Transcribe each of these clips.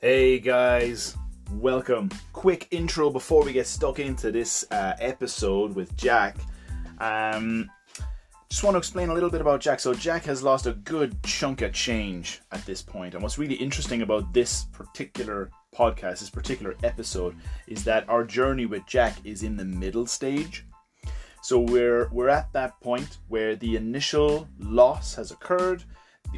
Hey guys, welcome. Quick intro before we get stuck into this uh, episode with Jack. Um, just want to explain a little bit about Jack. So, Jack has lost a good chunk of change at this point. and what's really interesting about this particular podcast, this particular episode, is that our journey with Jack is in the middle stage. So we're we're at that point where the initial loss has occurred.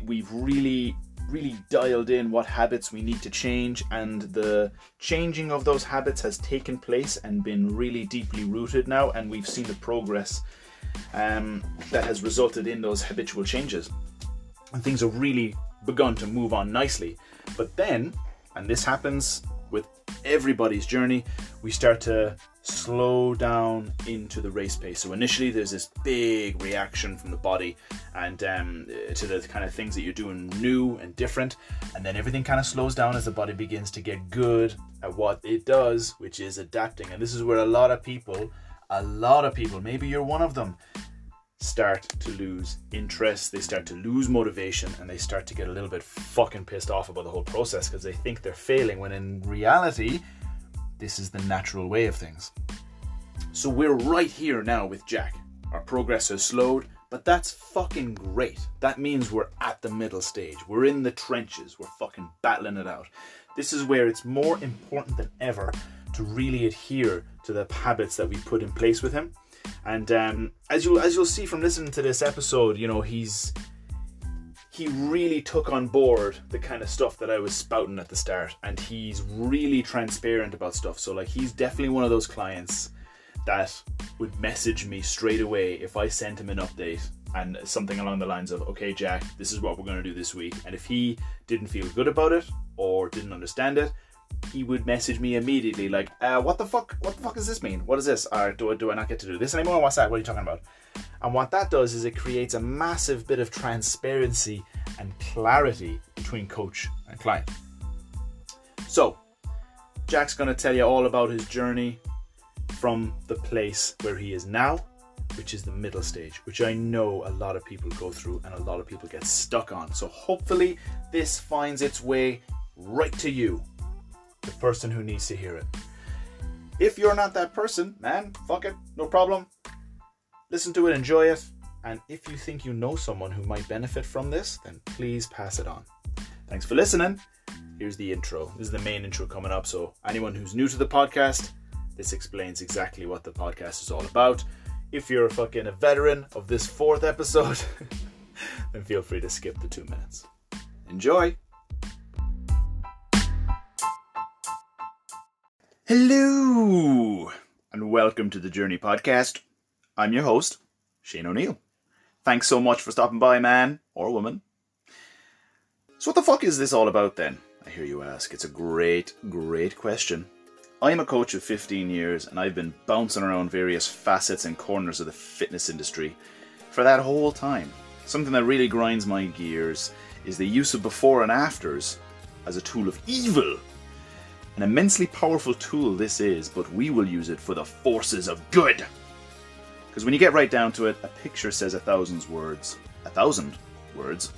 We've really really dialed in what habits we need to change and the changing of those habits has taken place and been really deeply rooted now and we've seen the progress um, that has resulted in those habitual changes. And things have really begun to move on nicely. But then and this happens with everybody's journey we start to slow down into the race pace. So initially, there's this big reaction from the body and um, to the kind of things that you're doing new and different, and then everything kind of slows down as the body begins to get good at what it does, which is adapting. And this is where a lot of people, a lot of people, maybe you're one of them, start to lose interest, they start to lose motivation, and they start to get a little bit fucking pissed off about the whole process because they think they're failing when in reality this is the natural way of things. So we're right here now with Jack. Our progress has slowed, but that's fucking great. That means we're at the middle stage. We're in the trenches. We're fucking battling it out. This is where it's more important than ever to really adhere to the habits that we put in place with him. And um, as you as you'll see from listening to this episode, you know he's he really took on board the kind of stuff that I was spouting at the start, and he's really transparent about stuff. So, like, he's definitely one of those clients that would message me straight away if I sent him an update and something along the lines of, okay, Jack, this is what we're going to do this week. And if he didn't feel good about it or didn't understand it, he would message me immediately, like, uh, what the fuck? What the fuck does this mean? What is this? Uh, do, I, do I not get to do this anymore? What's that? What are you talking about? And what that does is it creates a massive bit of transparency and clarity between coach and client. So, Jack's going to tell you all about his journey from the place where he is now, which is the middle stage, which I know a lot of people go through and a lot of people get stuck on. So, hopefully, this finds its way right to you, the person who needs to hear it. If you're not that person, man, fuck it, no problem. Listen to it, enjoy it, and if you think you know someone who might benefit from this, then please pass it on. Thanks for listening. Here's the intro. This is the main intro coming up. So, anyone who's new to the podcast, this explains exactly what the podcast is all about. If you're a fucking a veteran of this fourth episode, then feel free to skip the two minutes. Enjoy! Hello, and welcome to the Journey Podcast. I'm your host, Shane O'Neill. Thanks so much for stopping by, man or woman. So, what the fuck is this all about then? I hear you ask. It's a great, great question. I'm a coach of 15 years and I've been bouncing around various facets and corners of the fitness industry for that whole time. Something that really grinds my gears is the use of before and afters as a tool of evil. An immensely powerful tool this is, but we will use it for the forces of good. Because when you get right down to it, a picture says a thousand words. A thousand words.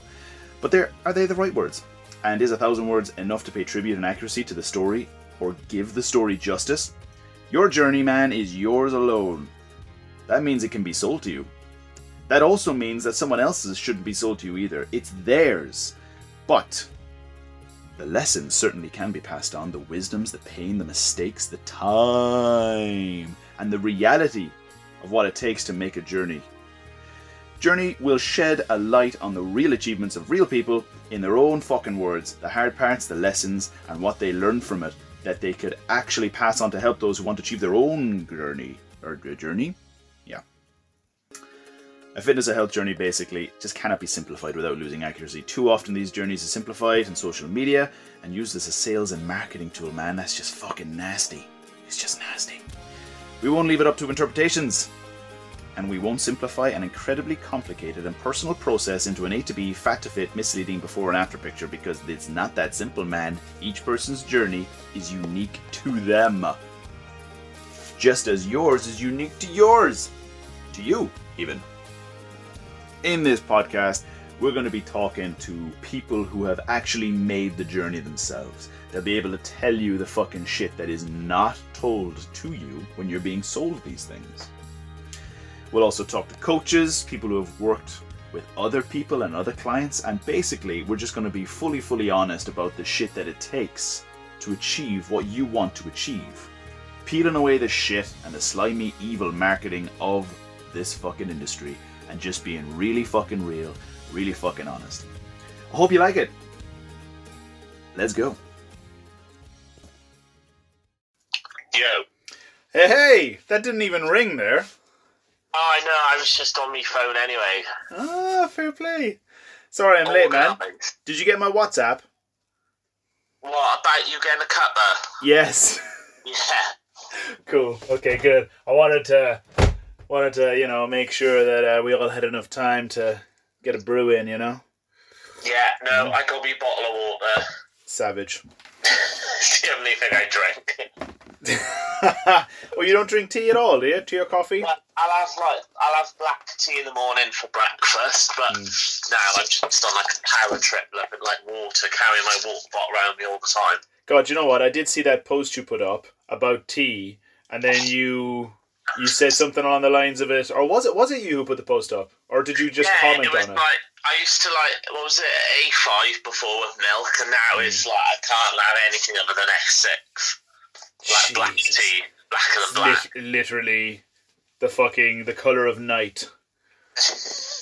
But are they the right words? And is a thousand words enough to pay tribute and accuracy to the story or give the story justice? Your journey, man, is yours alone. That means it can be sold to you. That also means that someone else's shouldn't be sold to you either. It's theirs. But the lessons certainly can be passed on the wisdoms, the pain, the mistakes, the time, and the reality of what it takes to make a journey. Journey will shed a light on the real achievements of real people in their own fucking words, the hard parts, the lessons, and what they learned from it that they could actually pass on to help those who want to achieve their own uh, journey. Or journey? A fitness or health journey basically just cannot be simplified without losing accuracy. Too often these journeys are simplified in social media and used as a sales and marketing tool, man. That's just fucking nasty. It's just nasty. We won't leave it up to interpretations. And we won't simplify an incredibly complicated and personal process into an A to B, fat to fit, misleading before and after picture because it's not that simple, man. Each person's journey is unique to them. Just as yours is unique to yours. To you, even. In this podcast, we're going to be talking to people who have actually made the journey themselves. They'll be able to tell you the fucking shit that is not told to you when you're being sold these things. We'll also talk to coaches, people who have worked with other people and other clients, and basically, we're just going to be fully, fully honest about the shit that it takes to achieve what you want to achieve. Peeling away the shit and the slimy, evil marketing of this fucking industry and just being really fucking real, really fucking honest. I hope you like it. Let's go. Yo. Hey, hey, that didn't even ring there. Oh, I know. I was just on my phone anyway. Ah, fair play. Sorry, I'm late, man. Organized. Did you get my WhatsApp? What about you getting a cuppa? Yes. Yeah. cool. Okay, good. I wanted to wanted to, you know, make sure that uh, we all had enough time to get a brew in, you know. Yeah, no, I got me a bottle of water. Savage. it's the only thing I drink. well, you don't drink tea at all, do you? Tea or coffee? But I'll have like I'll have black tea in the morning for breakfast, but now I'm just on like a power trip, like, like water, carrying my water bottle around me all the time. God, you know what? I did see that post you put up about tea, and then you you said something along the lines of it, or was it was it you who put the post up, or did you just yeah, comment it was on it? like I used to like what was it A five before with milk, and now it's mm. like I can't have anything other than F six, like black tea, blacker than black. Lit- literally, the fucking the color of night.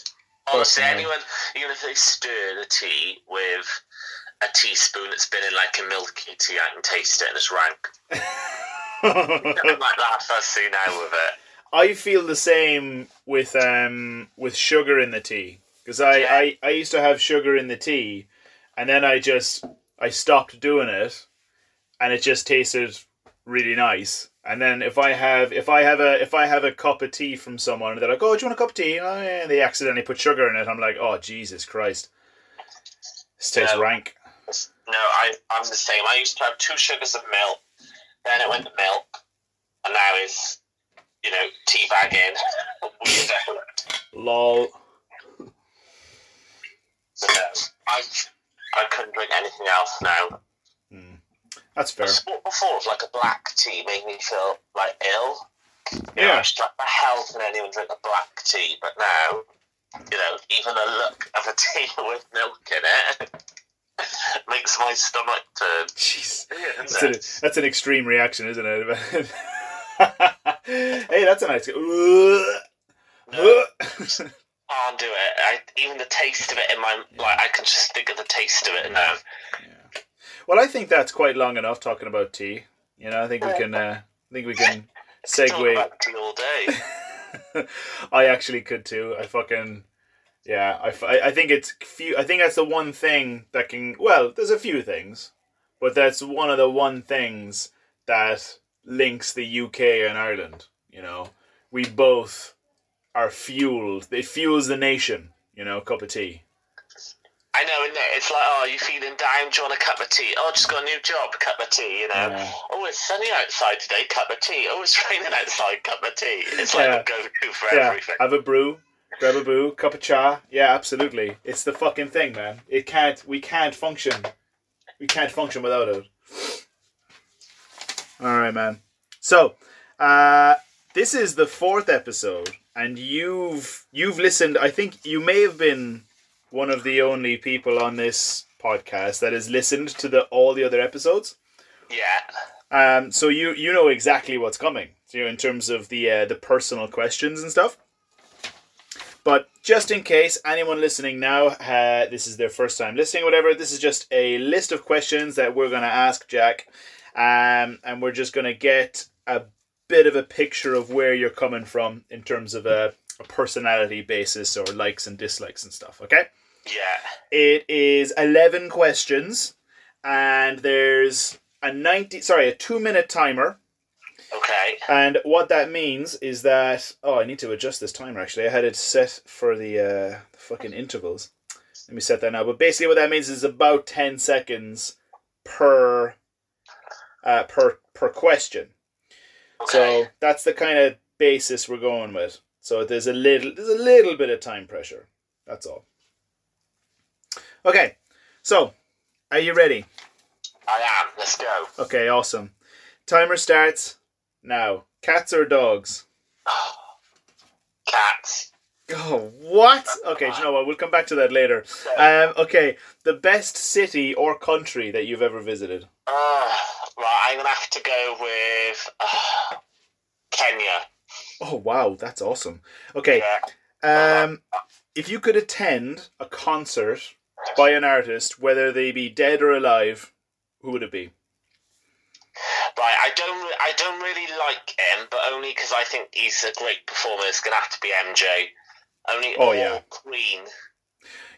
Honestly, Fucking anyone, even if they stir the tea with a teaspoon that's been in like a milky tea, I can taste it and it's rank. That first thing now with it. I feel the same with um with sugar in the tea because I, Yeah. I I used to have sugar in the tea, and then I just I stopped doing it, and it just tasted really nice. And then if I have if I have a if I have a cup of tea from someone, they're like, "Oh, do you want a cup of tea?" Oh, yeah, and they accidentally put sugar in it. I'm like, "Oh, Jesus Christ, this tastes Yeah. rank." No, I, I'm the same. I used to have two sugars of milk, then it went to milk, and now it's, you know, tea bag in. Weirdo. Lol. No, I, I couldn't drink anything else now. Hmm. That's fair. Before, before, it was like a black tea made me feel like ill. You Yeah. I was like, the hell can anyone drink a black tea? But now, you know, even the look of a tea with milk in it makes my stomach turn. Jeez. That's that's an extreme reaction, isn't it? hey, that's a nice. I can't do it. I, even the taste of it in my like, I can just think of the taste of it now. well, I think that's quite long enough talking about tea. You know, I think we can. Uh, I think we can segue. about tea all day. I actually could too. I fucking yeah. I, I think it's few. I think that's the one thing that can. Well, there's a few things, but that's one of the one things that links the UK and Ireland. You know, we both are fueled. It fuels the nation. You know, cup of tea. I know, isn't it? It's like, oh, you feeling down? Do you want a cup of tea? Oh, just got a new job, cup of tea. You know. Yeah. Oh, it's sunny outside today, cup of tea. Oh, it's raining outside, cup of tea. It's like Yeah. a go-to for Yeah, everything. have a brew, grab a brew, cup of cha. Yeah, absolutely. It's the fucking thing, man. It can't. We can't function. We can't function without it. All right, man. So, uh, this is the fourth episode, and you've you've listened. I think you may have been one of the only people on this podcast that has listened to the all the other episodes. Yeah. Um, so you you know exactly what's coming. So, you know, in terms of the uh, the personal questions and stuff. But just in case anyone listening now, uh, this is their first time listening, or whatever. This is just a list of questions that we're going to ask Jack, um, and we're just going to get a bit of a picture of where you're coming from in terms of a, a personality basis or likes and dislikes and stuff. Okay. Yeah. It is 11 questions and there's a 90 sorry, a 2 minute timer. Okay. And what that means is that oh, I need to adjust this timer actually. I had it set for the uh fucking intervals. Let me set that now. But basically what that means is about 10 seconds per uh per per question. Okay. So that's the kind of basis we're going with. So there's a little there's a little bit of time pressure. That's all. Okay, so are you ready? I am. Let's go. Okay, awesome. Timer starts now. Cats or dogs? Cats. Oh, what? Okay, you know what? We'll come back to that later. Um, okay, the best city or country that you've ever visited? Uh, right, I'm gonna have to go with uh, Kenya. Oh, wow, that's awesome. Okay, Yeah. um, if you could attend a concert by an artist, whether they be dead or alive, who would it be? Right, I don't, I don't really like him, but only because I think he's a great performer. It's gonna have to be MJ. Only Oh, yeah. Queen.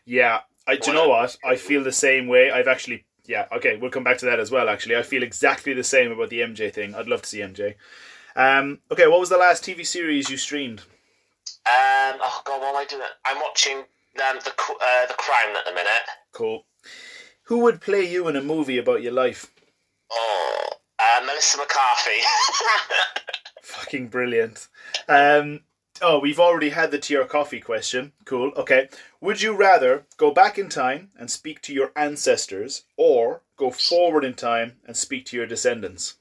Yeah, I do you know what? I feel the same way. I've actually yeah, okay, we'll come back to that as well actually. I feel exactly the same about the MJ thing. I'd love to see MJ. Um okay, what was the last TV series you streamed? Um, oh god, what am I doing? I'm watching um, the uh, the Crown at the minute. Cool. Who would play you in a movie about your life? Oh, uh, Melissa McCarthy. Fucking brilliant. Um oh, we've already had the to your coffee question. Cool. Okay. Would you rather go back in time and speak to your ancestors or go forward in time and speak to your descendants?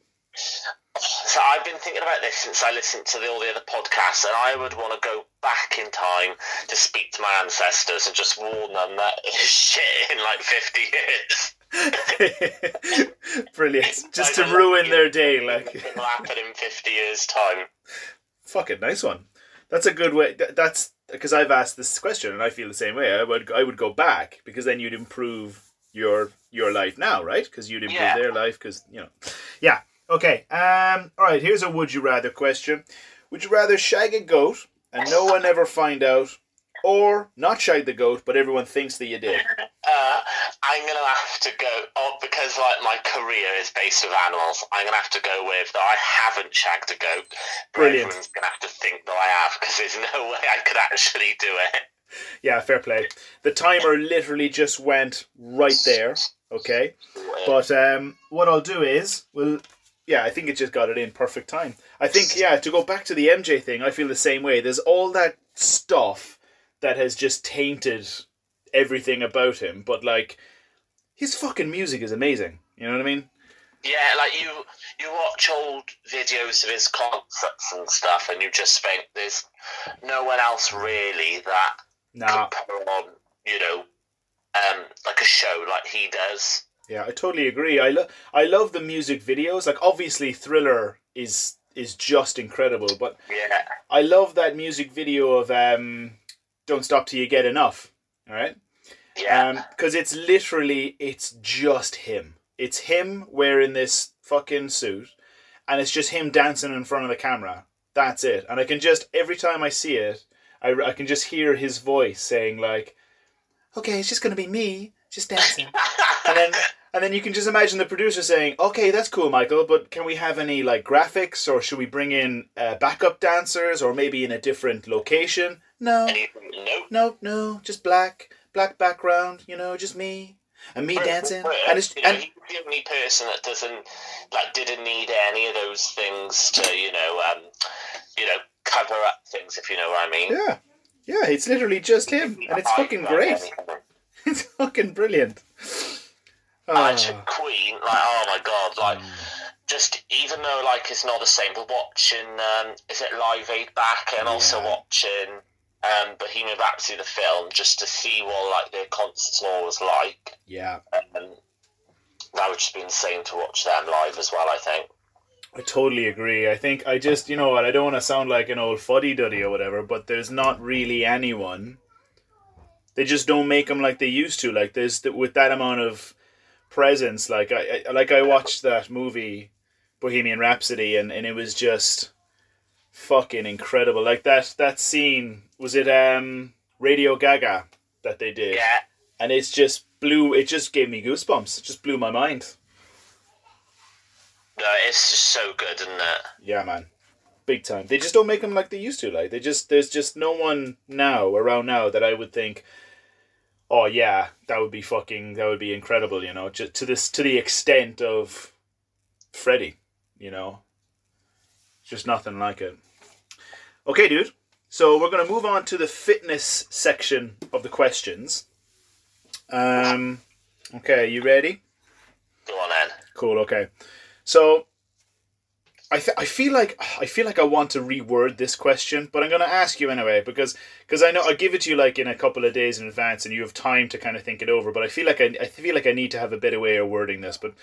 so I've been thinking about this since I listened to the, all the other podcasts, and I would want to go back in time to speak to my ancestors and just warn them that shit in like fifty years. Brilliant. Just to ruin their day, like it will happen in fifty years' time. fucking nice one. That's a good way. That's because I've asked this question and I feel the same way. I would I would go back because then you'd improve your your life now, right? Because you'd improve Yeah. their life. Because you know, yeah. Okay. Um. All right. Here's a would you rather question. Would you rather shag a goat and no one ever find out, or not shag the goat but everyone thinks that you did? Uh, I'm gonna have to go oh, because like my career is based with animals. I'm gonna have to go with that. I haven't shagged a goat. Brilliant. Everyone's gonna have to think that I have because there's no way I could actually do it. Yeah. Fair play. The timer literally just went right there. Okay. But um, what I'll do is, well, yeah, I think it just got it in perfect time. I think, yeah, to go back to the MJ thing, I feel the same way. There's all that stuff that has just tainted everything about him, but like, his fucking music is amazing. You know what I mean? Yeah, like you you watch old videos of his concerts and stuff, and you just think there's no one else really that Nah, can put on, you know, um, like a show like he does. yeah, I totally agree. I love, I love the music videos. Like, obviously, Thriller is is just incredible, but Yeah, I love that music video of um, "Don't Stop Till You Get Enough." All right. yeah, because it's literally it's just him. It's him wearing this fucking suit and it's just him dancing in front of the camera. That's it. And i can just every time i see it i, I can just hear his voice saying like okay it's just gonna be me just dancing. And then and then you can just imagine the producer saying okay that's cool michael but can we have any like graphics or should we bring in uh, backup dancers or maybe in a different location no. And you think, no. just black, black background, you know, just me. And me dancing, But, and it's you know, and he's the only person that doesn't like didn't need any of those things to you know um you know cover up things if you know what I mean. yeah, yeah, it's literally just him, and it's fucking great. It's fucking brilliant. Imagine Ah, Queen, like oh my god, like just even though like it's not the same, but watching um, is it Live Aid back and also watching um, Bohemian Rhapsody the film just to see what like their concerts and all was like, yeah, and that would just be insane to watch them live as well. I think. I totally agree. I think I just, you know what, I don't want to sound like an old fuddy duddy or whatever, but there's not really anyone. They just don't make them like they used to. Like there's with that amount of presence. Like I, I like I watched that movie, Bohemian Rhapsody, and, and it was just fucking incredible. Like that that scene was it um Radio Ga Ga that they did, Yeah, and it's just blew. It just gave me goosebumps. It just blew my mind. no, it's just so good, isn't it? Yeah, man. Big time. They just don't make them like they used to. Like they just there's just no one now around now that I would think, oh yeah, that would be fucking that would be incredible. You know, just to this to the extent of Freddie. You know, just nothing like it. Okay, dude. So we're gonna move on to the fitness section of the questions. Um, okay, you ready? Go on then. Cool. Okay. So, I th- I feel like I feel like I want to reword this question, but I'm going to ask you anyway because because I know I give it to you like in a couple of days in advance, and you have time to kind of think it over. But I feel like I, I feel like I need to have a better way of wording this. But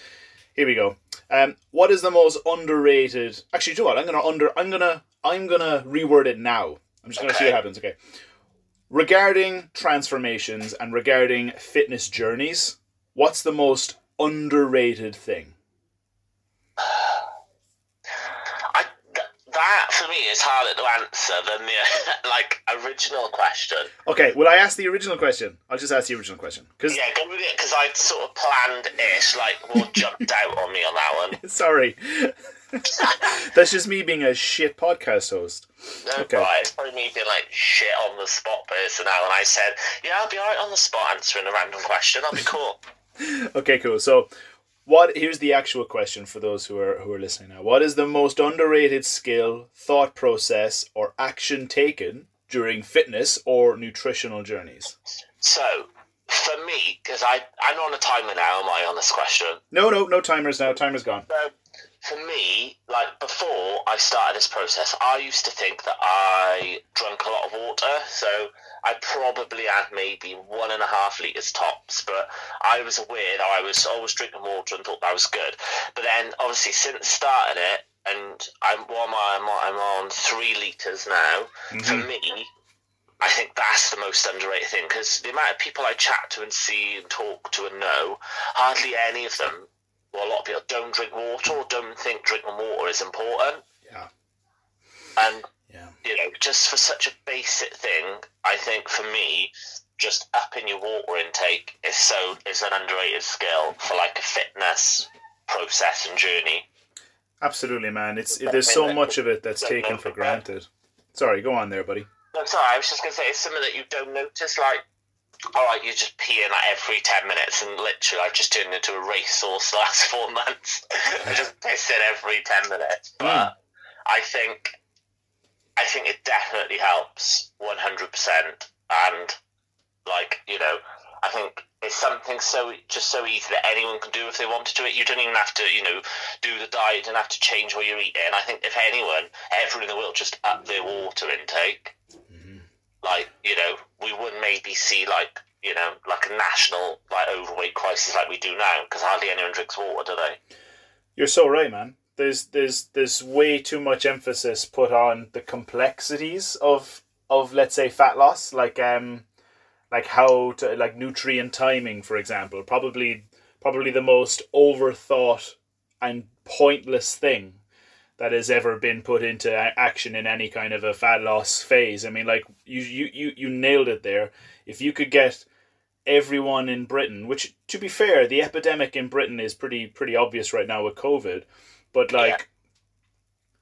here we go. Um, what is the most underrated? Actually, do you know what? I'm gonna under. I'm gonna. I'm gonna reword it now. I'm just gonna see what happens. Okay. Regarding transformations and regarding fitness journeys, what's the most underrated thing? I, th- that for me is harder to answer than the like original question. Okay, will I ask the original question? I'll just ask the original question because Yeah, go with it because I sort of planned ish, like what jumped out on me on that one. sorry, that's just me being a shit podcast host. No, Okay. right, it's probably me being like shit on the spot person now, and I said, yeah, I'll be alright on the spot answering a random question. I'll be cool. Okay, cool. So, what? Here's the actual question for those who are who are listening now. What is the most underrated skill, thought process, or action taken during fitness or nutritional journeys? So, for me, because I I'm on a timer now, am I on this question? No, no, no timers now. Timer's gone. So, for me, like before I started this process, I used to think that I drank a lot of water. So I probably had maybe one and a half litres tops. But I was aware that I was always drinking water and thought that was good. But then, obviously, since starting it, and I'm I? I'm I'm on three litres now. For mm-hmm. me, I think that's the most underrated thing because the amount of people I chat to and see and talk to and know, hardly any of them, well, a lot of people don't drink water or don't think drinking water is important. Yeah. And, Yeah. you know, just for such a basic thing, I think for me, just upping your water intake is so is an underrated skill for like a fitness process and journey. Absolutely, man. It's it, there's so much of it that's taken for granted. Sorry, go on there, buddy. No, sorry, I was just going to say it's something that you don't notice. Like, all right, you're just peeing like every ten minutes, and literally, I've just turned into a racehorse the last four months. I'm just pissing every ten minutes. Hmm. But I think, I think it definitely helps one hundred percent. And like you know, I think it's something so just so easy that anyone can do if they wanted to. It you don't even have to you know do the diet, you don't have to change what you're eating. I think if anyone, everyone in the world, just up their water intake like you know we wouldn't maybe see like you know like a national like overweight crisis like we do now because hardly anyone drinks water do they You're so right, man. There's there's there's way too much emphasis put on the complexities of of let's say fat loss, like um like how to like nutrient timing, for example. Probably probably the most overthought and pointless thing that has ever been put into action in any kind of a fat loss phase. I mean, like you you you, you nailed it there. If you could get everyone in Britain, which to be fair, the epidemic in Britain is pretty pretty obvious right now with COVID, but like Yeah.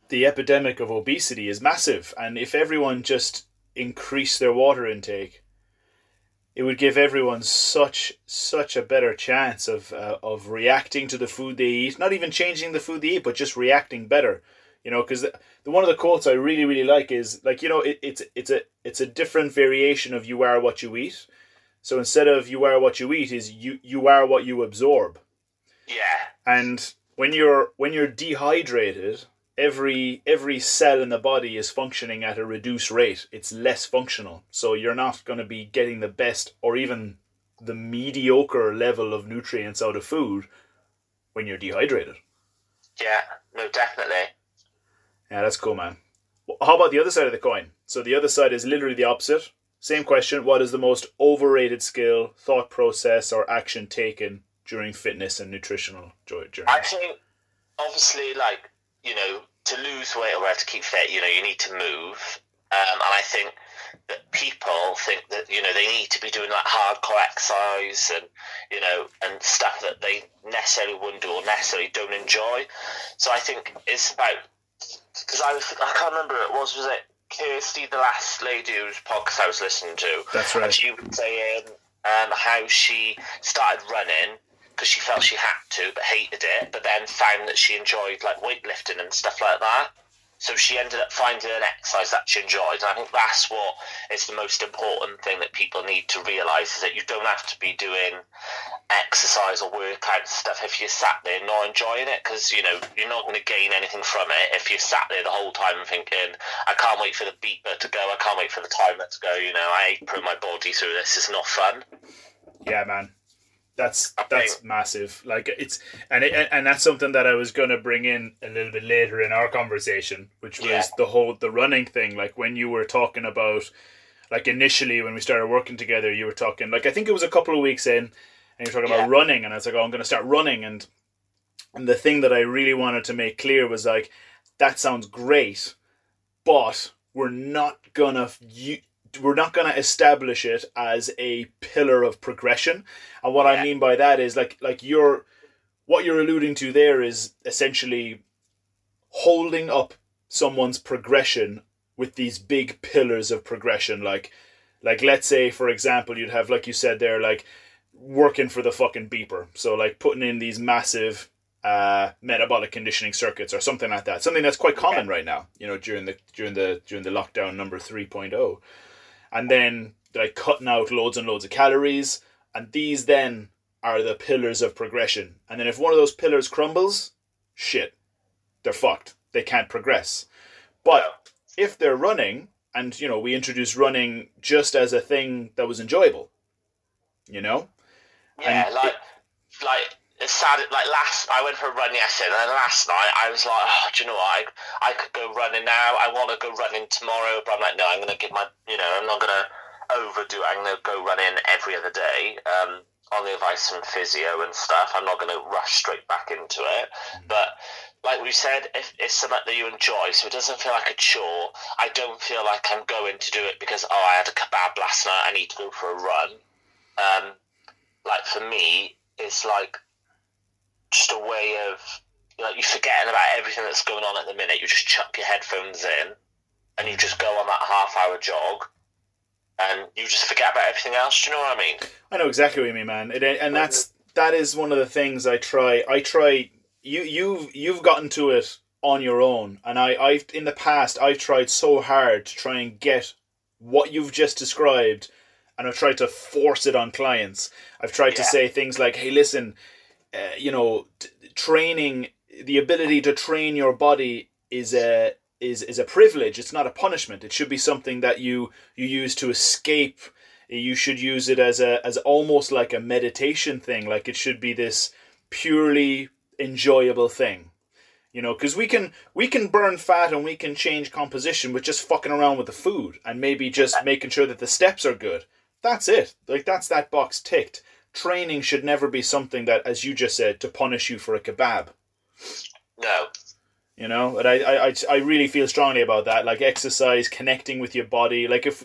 the epidemic of obesity is massive, and if everyone just increased their water intake, it would give everyone such such a better chance of uh, of reacting to the food they eat. Not even changing the food they eat, but just reacting better. You know, because the, the one of the quotes I really really like is like you know it, it's it's a it's a different variation of you are what you eat. So instead of you are what you eat is you you are what you absorb. yeah And when you're when you're dehydrated, every every cell in the body is functioning at a reduced rate. It's less functional. So you're not going to be getting the best or even the mediocre level of nutrients out of food when you're dehydrated. yeah no definitely Yeah, that's cool, man. How about the other side of the coin? So the other side is literally the opposite. Same question. What is the most overrated skill, thought process, or action taken during fitness and nutritional joy journey? i think obviously like you know to lose weight or to keep fit you know you need to move. Um, and i think that people think that you know they need to be doing like hardcore exercise and you know and stuff that they necessarily wouldn't do or necessarily don't enjoy. So i think it's about because I, was- I can't remember it was. Was it Kirsty the last lady whose podcast I was listening to? That's and right. she was saying um, how she started running because she felt she had to but hated it but then found that she enjoyed like weightlifting and stuff like that So she ended up finding an exercise that she enjoyed, and I think that's what is the most important thing that people need to realise is that you don't have to be doing exercise or workout stuff if you're sat there not enjoying it, because you know you're not going to gain anything from it if you're sat there the whole time thinking, "I can't wait for the beeper to go, I can't wait for the timer to go." You know, I putting my body through this. It's not fun. Yeah, man. That's that's massive. Like it's and it, and that's something that I was gonna bring in a little bit later in our conversation, which was yeah. the whole the running thing. Like when you were talking about, like initially when we started working together, you were talking like I think it was a couple of weeks in, and you were talking yeah. about running, and I was like, oh, I'm gonna start running, and and the thing that I really wanted to make clear was like, that sounds great, but we're not gonna we're not going to establish it as a pillar of progression. And what yeah. I mean by that is like like you're what you're alluding to there is essentially holding up someone's progression with these big pillars of progression. Like like let's say for example you'd have like you said there like working for the fucking beeper. So like putting in these massive uh, metabolic conditioning circuits or something like that. Something that's quite common right now you know during the during the during the lockdown number 3.0 and then like cutting out loads and loads of calories, and these then are the pillars of progression. And then if one of those pillars crumbles, shit, they're fucked. They can't progress. But if they're running, and you know, we introduced running just as a thing that was enjoyable, you know, yeah, and like, it, like it's sad. Like last, I went for a run yesterday, and then last night I was like, oh, do you know what? I, I could go running now. I want to go running tomorrow, but I'm like, no, I'm going to give my, you know, I'm not going to overdo it. I'm going to go running every other day. Um, on the advice from physio and stuff. I'm not going to rush straight back into it. Mm. But like we said, if it's something that you enjoy, so it doesn't feel like a chore. I don't feel like I'm going to do it because oh, I had a kebab last night. I need to go for a run. Um, like for me, it's like just a way of like you're forgetting about everything that's going on at the minute. You just chuck your headphones in and you mm. just go on that half hour jog and you just forget about everything else. Do you know what I mean? I know exactly what you mean, man. It, and that's uh, that is one of the things I try. I try. You you've you've gotten to it on your own, and I I've in the past I've tried so hard to try and get what you've just described, and I've tried to force it on clients. I've tried yeah. to say things like, "Hey, listen." Uh, you know, t- training the ability to train your body is a is is a privilege. It's not a punishment. It should be something that you you use to escape. You should use it as a as almost like a meditation thing. Like it should be this purely enjoyable thing. You know, because we can we can burn fat and we can change composition with just fucking around with the food and maybe just making sure that the steps are good. That's it. Like that's that box ticked training should never be something that, as you just said, to punish you for a kebab. No. You know, but I, I, I really feel strongly about that. Like exercise, connecting with your body. Like if,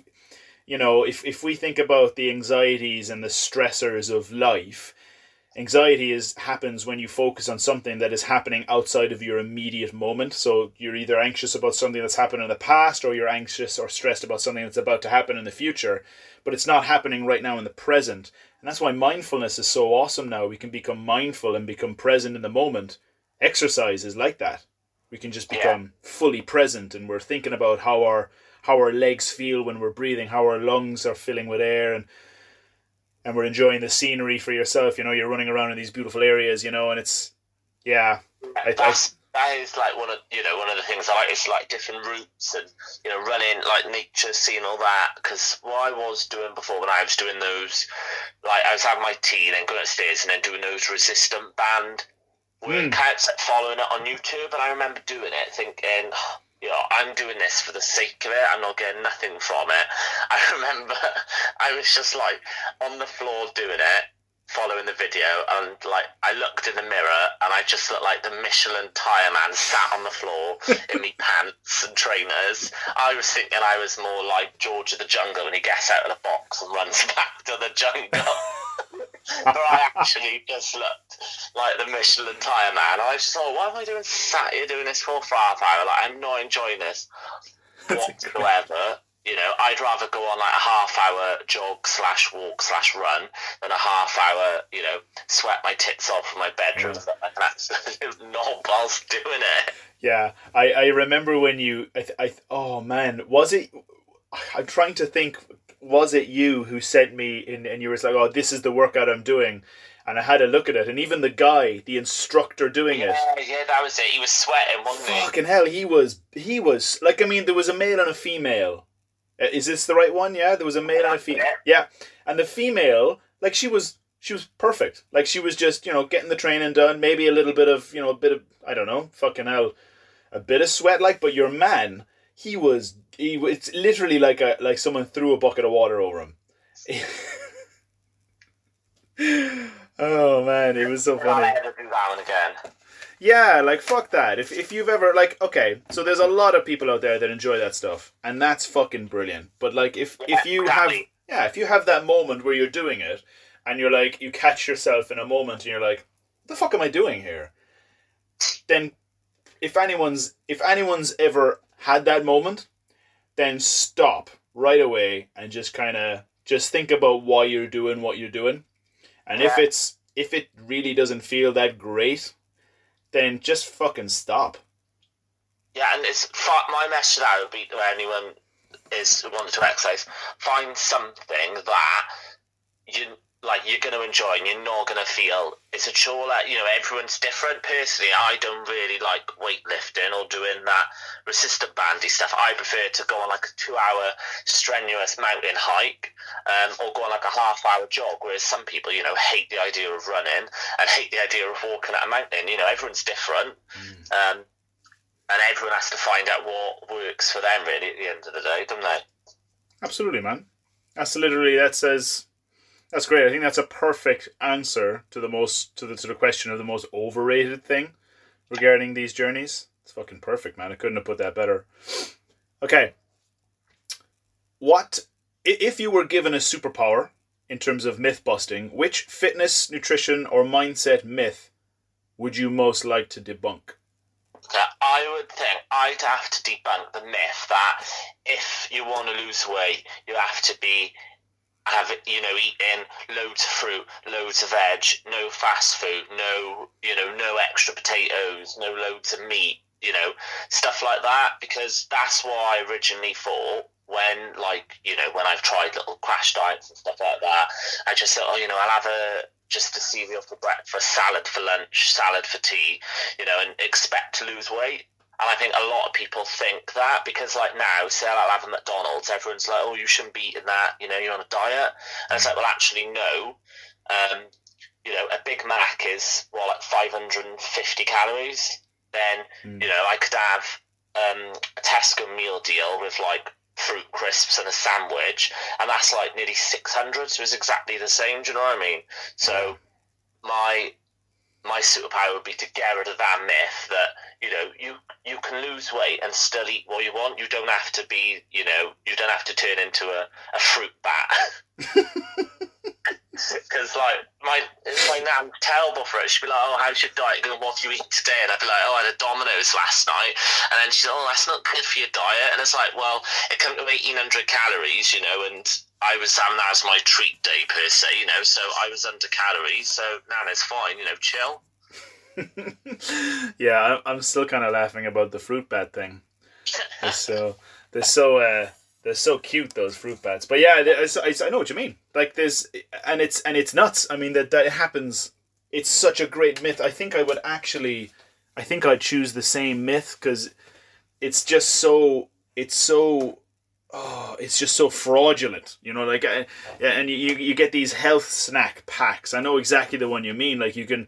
you know, if, if we think about the anxieties and the stressors of life, anxiety is happens when you focus on something that is happening outside of your immediate moment. So you're either anxious about something that's happened in the past, or you're anxious or stressed about something that's about to happen in the future. But it's not happening right now in the present. And that's why mindfulness is so awesome now. We can become mindful and become present in the moment. Exercise is like that. We can just become yeah. fully present and we're thinking about how our how our legs feel when we're breathing, how our lungs are filling with air and and we're enjoying the scenery for yourself, you know, you're running around in these beautiful areas, you know, and it's yeah. I, I, that is like one of you know one of the things I like. It's like different routes and you know running like nature, seeing all that. Because what I was doing before when I was doing those, like I was having my tea, and then going upstairs and then doing those resistant band workouts, mm. following it on YouTube. And I remember doing it, thinking. you know, I'm doing this for the sake of it. I'm not getting nothing from it. I remember I was just like on the floor doing it, following the video and like I looked in the mirror and I just looked like the Michelin tire man sat on the floor in me pants and trainers. I was thinking I was more like George of the Jungle when he gets out of the box and runs back to the jungle. but I actually just looked like the Michelin tire man. I just thought, why am I doing sat here doing this for, for half hour? Like I'm not enjoying this whatsoever. You know, I'd rather go on like a half hour jog slash walk slash run than a half hour, you know, sweat my tits off in my bedroom Yeah. like an absolute knob whilst doing it. Yeah, I, I remember when you I, I oh man was it I'm trying to think was it you who sent me in and you were like oh this is the workout I'm doing and I had a look at it and even the guy the instructor doing it Yeah, yeah, that was it. He was sweating, wasn't he? fucking hell he was he was like I mean there was a male and a female Uh, is this the right one? Yeah there was a male and a female yeah. and the female like she was she was perfect. Like she was just you know getting the training done maybe a little bit of you know a bit of I don't know fucking hell a bit of sweat like but your man he was he it's literally like a like someone threw a bucket of water over him. Oh man it was so funny never do that one again. yeah like fuck that. If, if you've ever like okay so there's a lot of people out there that enjoy that stuff and that's fucking brilliant. But like if if you have yeah if you have that moment where you're doing it and you're like you catch yourself in a moment and you're like what the fuck am i doing here? Then if anyone's if anyone's ever had that moment then stop right away and just kind of just think about why you're doing what you're doing. And if it's if it really doesn't feel that great then just fucking stop Yeah, and it's my message to that would be to anyone is wanting to exercise. Find something that you like you're going to enjoy and you're not going to feel it's a chore. That you know, everyone's different. Personally, I don't really like weightlifting or doing that resistant bandy stuff. I prefer to go on like a two-hour strenuous mountain hike, um, or go on like a half-hour jog. Whereas some people, you know, hate the idea of running and hate the idea of walking at a mountain. You know, everyone's different. Um, and everyone has to find out what works for them really at the end of the day, don't they? absolutely man that's literally that says that's great. I think that's a perfect answer to the most to the to the question of the most overrated thing regarding these journeys. It's fucking perfect man. I couldn't have put that better. Okay. What if you were given a superpower in terms of myth busting which fitness nutrition or mindset myth would you most like to debunk? I would think I'd have to debunk the myth that if you want to lose weight, you have to be have you know eating loads of fruit, loads of veg, no fast food, no you know no extra potatoes, no loads of meat, you know stuff like that. Because that's what I originally thought when like you know when I've tried little crash diets and stuff like that. I just thought, oh, you know, I'll have a just a cereal for breakfast, salad for lunch, salad for tea, you know, and expect to lose weight. And I think a lot of people think that because, like now, say I'll have a McDonald's, everyone's like, "Oh, you shouldn't be eating that," you know, you're on a diet. And it's like, well, actually, no. Um, you know, a Big Mac is well, like 550 calories. Then Mm. you know, I could have um, a Tesco meal deal with like fruit crisps and a sandwich, and that's like nearly 600. So it's exactly the same. Do you know what I mean? So my my superpower would be to get rid of that myth that you know you you can lose weight and still eat what you want. You don't have to be you know you don't have to turn into a, a fruit bat. Because like my my nan's terrible for it. She'd be like, "Oh, how's your diet going? What do you eat today?" And I'd be like, "Oh, I had a Domino's last night." And then she's, like, "Oh, that's not good for your diet." And it's like, well, it comes to eighteen hundred calories, you know, and I was having that as my treat day per se, you know, so I was under calories. So Nana's fine, you know, chill. yeah, I- I'm still kind of laughing about the fruit bat thing. They're so they're so uh, they're so cute those fruit bats. But yeah, I, I, I know what you mean. Like there's and it's and it's nuts. I mean that that happens. It's such a great myth. I think I would actually, I think I'd choose the same myth because it's just so it's so oh it's just so fraudulent you know like uh, yeah, and you you get these health snack packs. I know exactly the one you mean like you can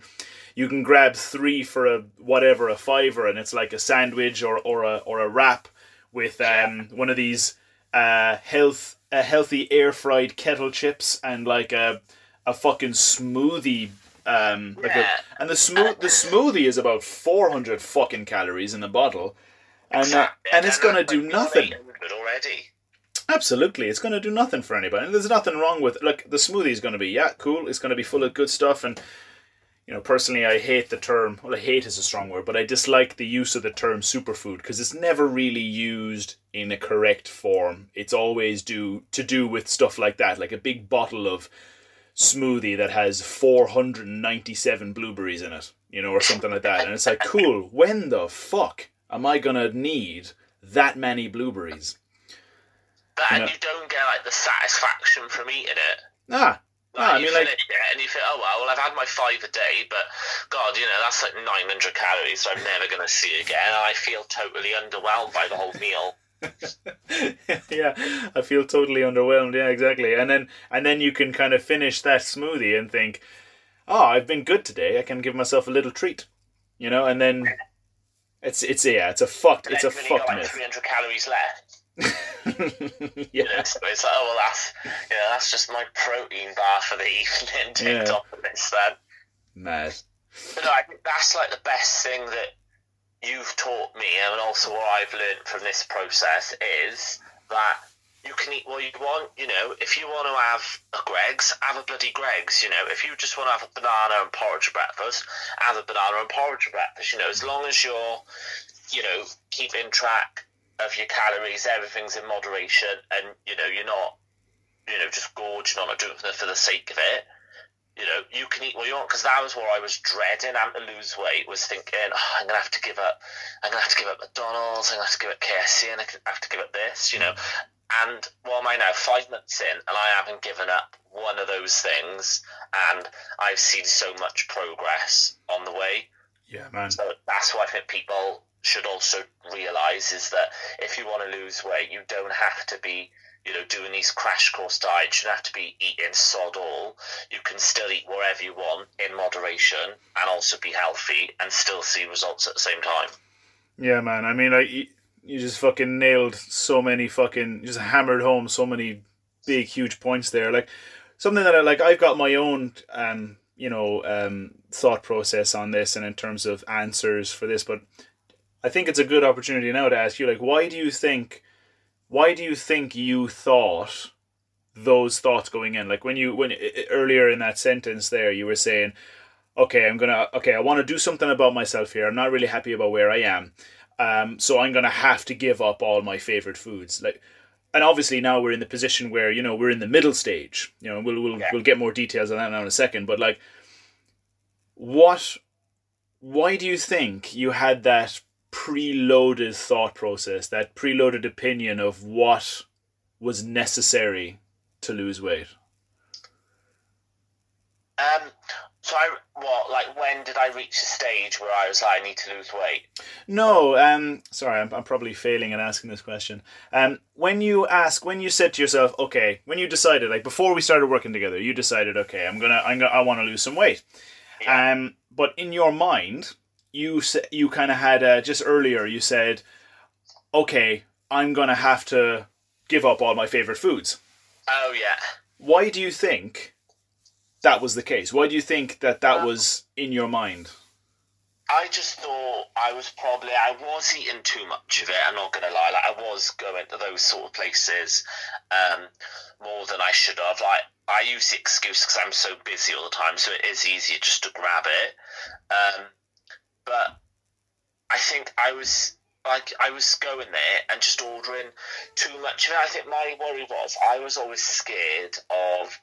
you can grab three for a whatever a fiver and it's like a sandwich or or a or a wrap with um one of these uh health a healthy air fried kettle chips and like a a fucking smoothie um like a, and the smooth the smoothie is about 400 fucking calories in the bottle and uh, and it's gonna do nothing. Good already. Absolutely, it's going to do nothing for anybody. And there's nothing wrong with like the smoothie is going to be yeah cool. It's going to be full of good stuff, and you know, personally, I hate the term. Well, I hate is a strong word, but I dislike the use of the term superfood because it's never really used in a correct form. It's always do to do with stuff like that, like a big bottle of smoothie that has 497 blueberries in it, you know, or something like that. And it's like, cool, when the fuck am I gonna need that many blueberries? But You and know- you don't get like the satisfaction from eating it. Ah, Like, ah I you mean, like, finish it and you think, oh well, well, I've had my five a day, but God, you know, that's like 900 calories, so I'm never going to see again. And I feel totally underwhelmed by the whole meal. yeah, I feel totally underwhelmed. Yeah, exactly. And then and then you can kind of finish that smoothie and think, "Oh, I've been good today. I can give myself a little treat." You know, and then it's it's yeah, it's a fucked it's a then you've only fucked got like myth. 300 calories left. Know, yeah. so it's like, oh well, that's you know, that's just my protein bar for the evening. Ticked Yeah. off the list then. Mad. But no, I think that's like the best thing that you've taught me, and also what I've learned from this process is that you can eat what you want. You know, if you want to have a Greggs, have a bloody Greggs. You know, if you just want to have a banana and porridge for breakfast, have a banana and porridge for breakfast. You know, as long as you're, you know, keeping track of your calories, everything's in moderation, and you know, you're not, you know, just gorging on it doing it for the sake of it you know, you can eat what you want because that was what I was dreading. And to lose weight was thinking, oh, I'm gonna have to give up. I'm gonna have to give up McDonald's. I'm gonna have to give up KFC, and I have to give up this. You know, mm. and what am I now? Five months in, and I haven't given up one of those things, and I've seen so much progress on the way. Yeah, man. So that's why I think people should also realise is that if you want to lose weight, you don't have to be, you know, doing these crash course diets. You don't have to be eating sod all. You can still eat whatever you want in moderation and also be healthy and still see results at the same time. Yeah, man. I mean, like you just fucking nailed so many fucking just hammered home so many big huge points there. Like something that I like I've got my own um you know um thought process on this and in terms of answers for this, but I think it's a good opportunity now to ask you like why do you think why do you think you thought those thoughts going in? Like when you when earlier in that sentence there you were saying okay i'm gonna okay i want to do something about myself here. I'm not really happy about where i am. Um, so i'm gonna have to give up all my favorite foods. Like and obviously now we're in the position where you know we're in the middle stage. You know we'll we'll, Yeah. we'll get more details on that now in a second but like what why do you think you had that preloaded thought process that preloaded opinion of what was necessary to lose weight Um, so I what like when did I reach a stage where I was like I need to lose weight? No, um, sorry, I'm, I'm probably failing in asking this question. Um, when you ask, when you said to yourself, okay, when you decided, like before we started working together, you decided, okay, I'm gonna, I'm gonna, I want to lose some weight. Yeah. Um, but in your mind, you you kind of had uh, just earlier, you said, okay, I'm gonna have to give up all my favorite foods. Oh yeah. Why do you think that was the case? Why do you think that that Um, was in your mind? I just thought I was probably I was eating too much of it. I'm not gonna lie. Like I was going to those sort of places um, more than I should have. Like I use the excuse because I'm so busy all the time, so it is easier just to grab it. Um, but I think I was like I was going there and just ordering too much of it. I think my worry was I was always scared of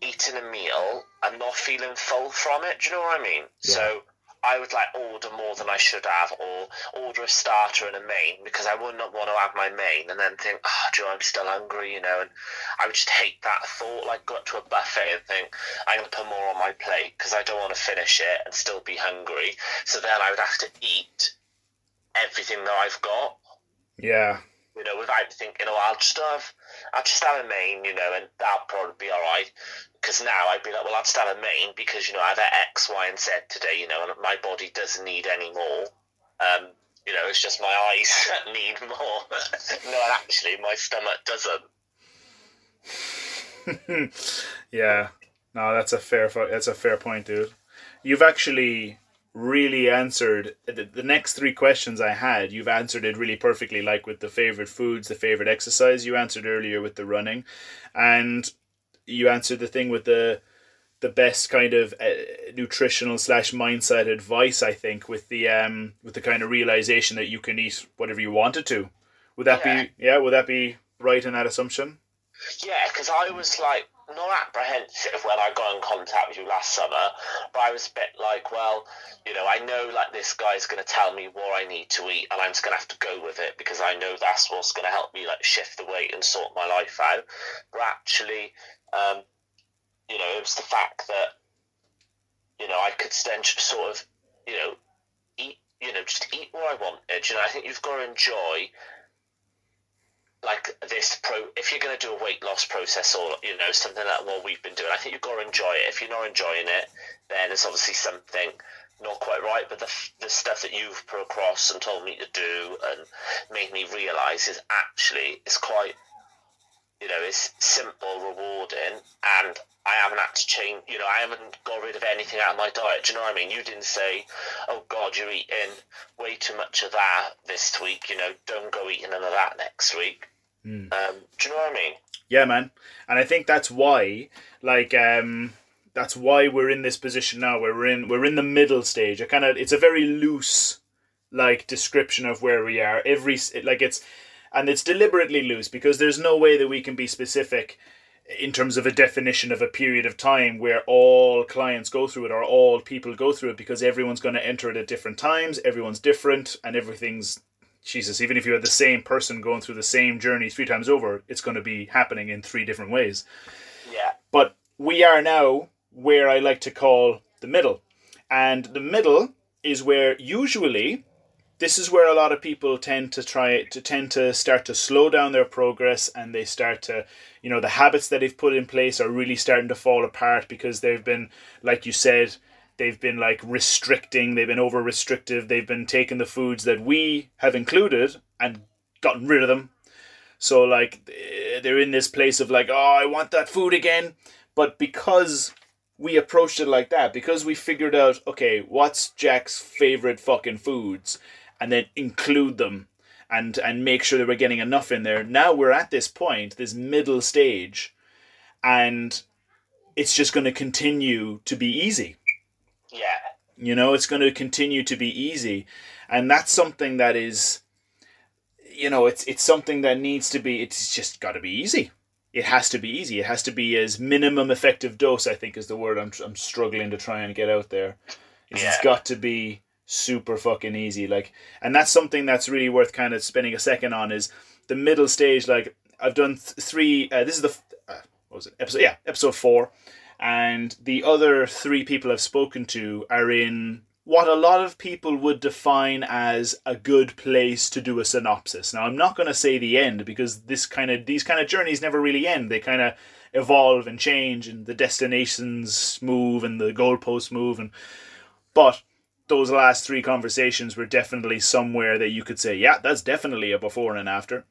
eating a meal and not feeling full from it. Do you know what I mean? Yeah. So I would like order more than I should have, or order a starter and a main because I would not want to have my main and then think, oh, do you know, I'm still hungry, you know. And I would just hate that thought. Like go up to a buffet and think I'm to put more on my plate because I don't want to finish it and still be hungry. So then I would have to eat everything that I've got Yeah, you know, without thinking, oh, I'll just have, I'll just have a main, you know, and that'll probably be all right. Because now I'd be like, well, I'll just have a main because you know I've had X, Y, and Z today, you know, and my body doesn't need any more. Um, you know, it's just my eyes that need more. no, actually, my stomach doesn't. yeah. No, that's a fair that's a fair point, dude. You've actually really answered the, the next three questions I had. You've answered it really perfectly, like with the favorite foods, the favorite exercise. You answered earlier with the running, and you answered the thing with the the best kind of uh, nutritional slash mindset advice. I think with the um with the kind of realization that you can eat whatever you wanted to. Would that Yeah. be yeah? Would that be right in that assumption? Yeah, because I was like not apprehensive when I got in contact with you last summer, but I was a bit like, well, you know, I know like this guy's going to tell me what I need to eat, and I'm just going to have to go with it because I know that's what's going to help me like shift the weight and sort my life out. But actually, um, you know, it was the fact that you know I could then sort of, you know, eat, you know, just eat what I wanted. You know, I think you've got to enjoy like this pro if you're going to do a weight loss process or you know something like what we've been doing i think you've got to enjoy it. If you're not enjoying it then it's obviously something not quite right. But the, the stuff that you've put across and told me to do and made me realize is actually it's quite you know it's simple rewarding and i haven't had to change you know i haven't got rid of anything out of my diet do you know what i mean you didn't say oh god you're eating way too much of that this week you know don't go eating none of that next week Mm. um, do you know what I mean? Yeah, man. And I think that's why, like, um, that's why we're in this position now. Where we're in, we're in the middle stage. I kind of, it's a very loose, like, description of where we are. Every, like, it's, and it's deliberately loose because there's no way that we can be specific in terms of a definition of a period of time where all clients go through it or all people go through it because everyone's going to enter it at different times. Everyone's different, and everything's Jesus, even if you had the same person going through the same journey three times over, it's going to be happening in three different ways. Yeah, But we are now where I like to call the middle. And the middle is where usually this is where a lot of people tend to try to tend to start to slow down their progress and they start to you know the habits that they've put in place are really starting to fall apart because they've been like you said they've been like restricting they've been over restrictive they've been taking the foods that we have included and gotten rid of them. So like eh, they're in this place of like oh i want that food again. But because we approached it like that because we figured out okay what's jack's favorite fucking foods and then include them and and make sure that we're getting enough in there now we're at this point this middle stage and it's just going to continue to be easy yeah, you know, it's going to continue to be easy, and that's something that is, you know, it's it's something that needs to be. It's just got to be easy. It has to be easy. It has to be as minimum effective dose. I think is the word I'm I'm struggling to try and get out there. Is It's got to be super fucking easy. Like, and that's something that's really worth kind of spending a second on. Is the middle stage. Like, I've done th- three. Uh, this is the uh, what was it? Episode yeah, episode four and the other three people I've spoken to are in what a lot of people would define as a good place to do a synopsis. Now, I'm not going to say the end because this kind of these kind of journeys never really end. They kind of evolve and change, and the destinations move and the goalposts move, and but those last three conversations were definitely somewhere that you could say, yeah, that's definitely a before and an after.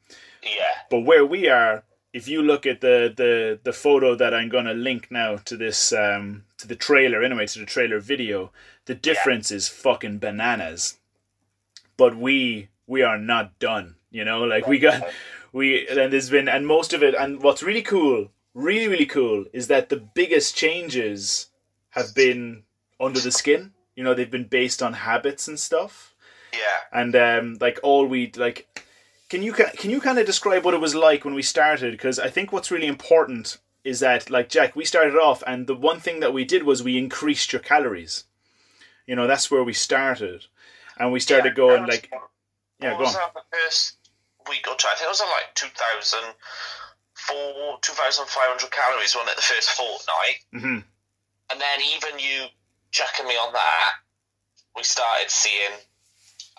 yeah, But where we are, if you look at the the the photo that I'm gonna link now to this um to the trailer anyway to the trailer video, the difference is fucking bananas. But we we are not done. You know, like we got we and there's been and most of it and what's really cool, really really cool is that the biggest changes have been under the skin. You know, they've been based on habits and stuff yeah. and um, like all we like can you can you kind of describe what it was like when we started because i think what's really important is that like jack we started off and the one thing that we did was we increased your calories you know that's where we started and we started Yeah, going was- like yeah go on the first week or two? I think it was on like 2004, 2,500 calories, wasn't it, the first fortnight? hmm And then even you chucking me on that, we started seeing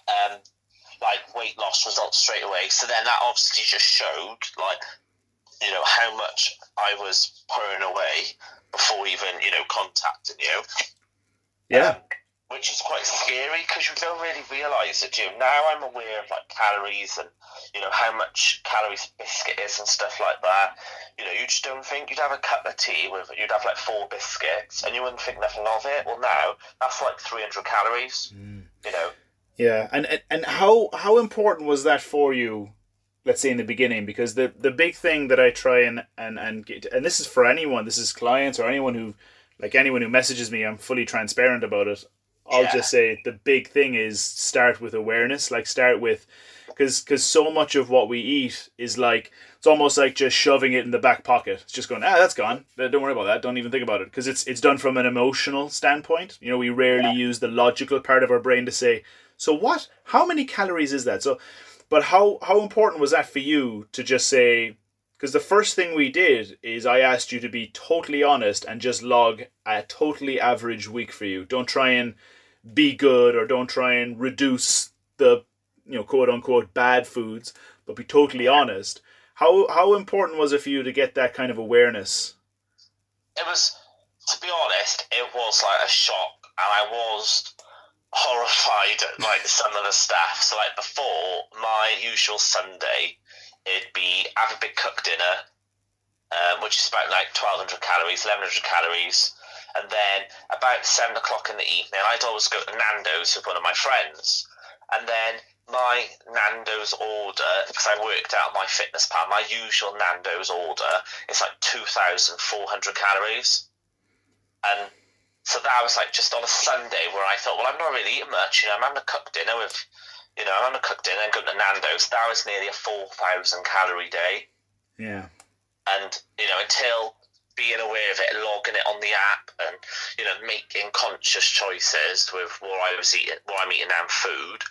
um, like weight loss results straight away. So then that obviously just showed like you know how much I was pouring away before even you know contacting you. yeah Um, which is quite scary because you don't really realise it, do you? Now I'm aware of like calories and you know how much calories a biscuit is and stuff like that. You know, you just don't think you'd have a cup of tea with you'd have like four biscuits and you wouldn't think nothing of it. Well, now that's like 300 calories. Hmm. You know, Yeah, and and- and how how important was that for you? Let's say in the beginning, because the the big thing that I try and and and get, and this is for anyone, this is clients or anyone who like anyone who messages me, I'm fully transparent about it. I'll Yeah. just say the big thing is start with awareness. Like start with, because because so much of what we eat is like it's almost like just shoving it in the back pocket. It's just going ah that's gone. Uh, Don't worry about that. Don't even think about it because it's it's done from an emotional standpoint. You know we rarely use the logical part of our brain to say so what how many calories is that so. But how how important was that for you to just say because the first thing we did is I asked you to be totally honest and just log a totally average week for you. Don't try and be good or don't try and reduce the you know quote unquote bad foods, but be totally honest. How how important was it for you to get that kind of awareness? It was, to be honest, it was like a shock, and I was horrified at like some of the stuff. So like before my usual Sunday, it'd be have a big cooked dinner, um, which is about like twelve hundred calories, eleven hundred calories, and then about seven o'clock in the evening, I'd always go to Nando's with one of my friends, and then my Nando's order because I worked out my fitness plan. My usual Nando's order is like two thousand four hundred calories, and so that was like just on a Sunday where I thought, well, I'm not really eating much. You know, I'm having a cooked dinner with, you know, I'm having a cooked dinner and going to Nando's. That was nearly a four thousand calorie day, Yeah. and you know, until being aware of it, logging it on the app, and you know, making conscious choices with what I was eating, what I'm eating, and food.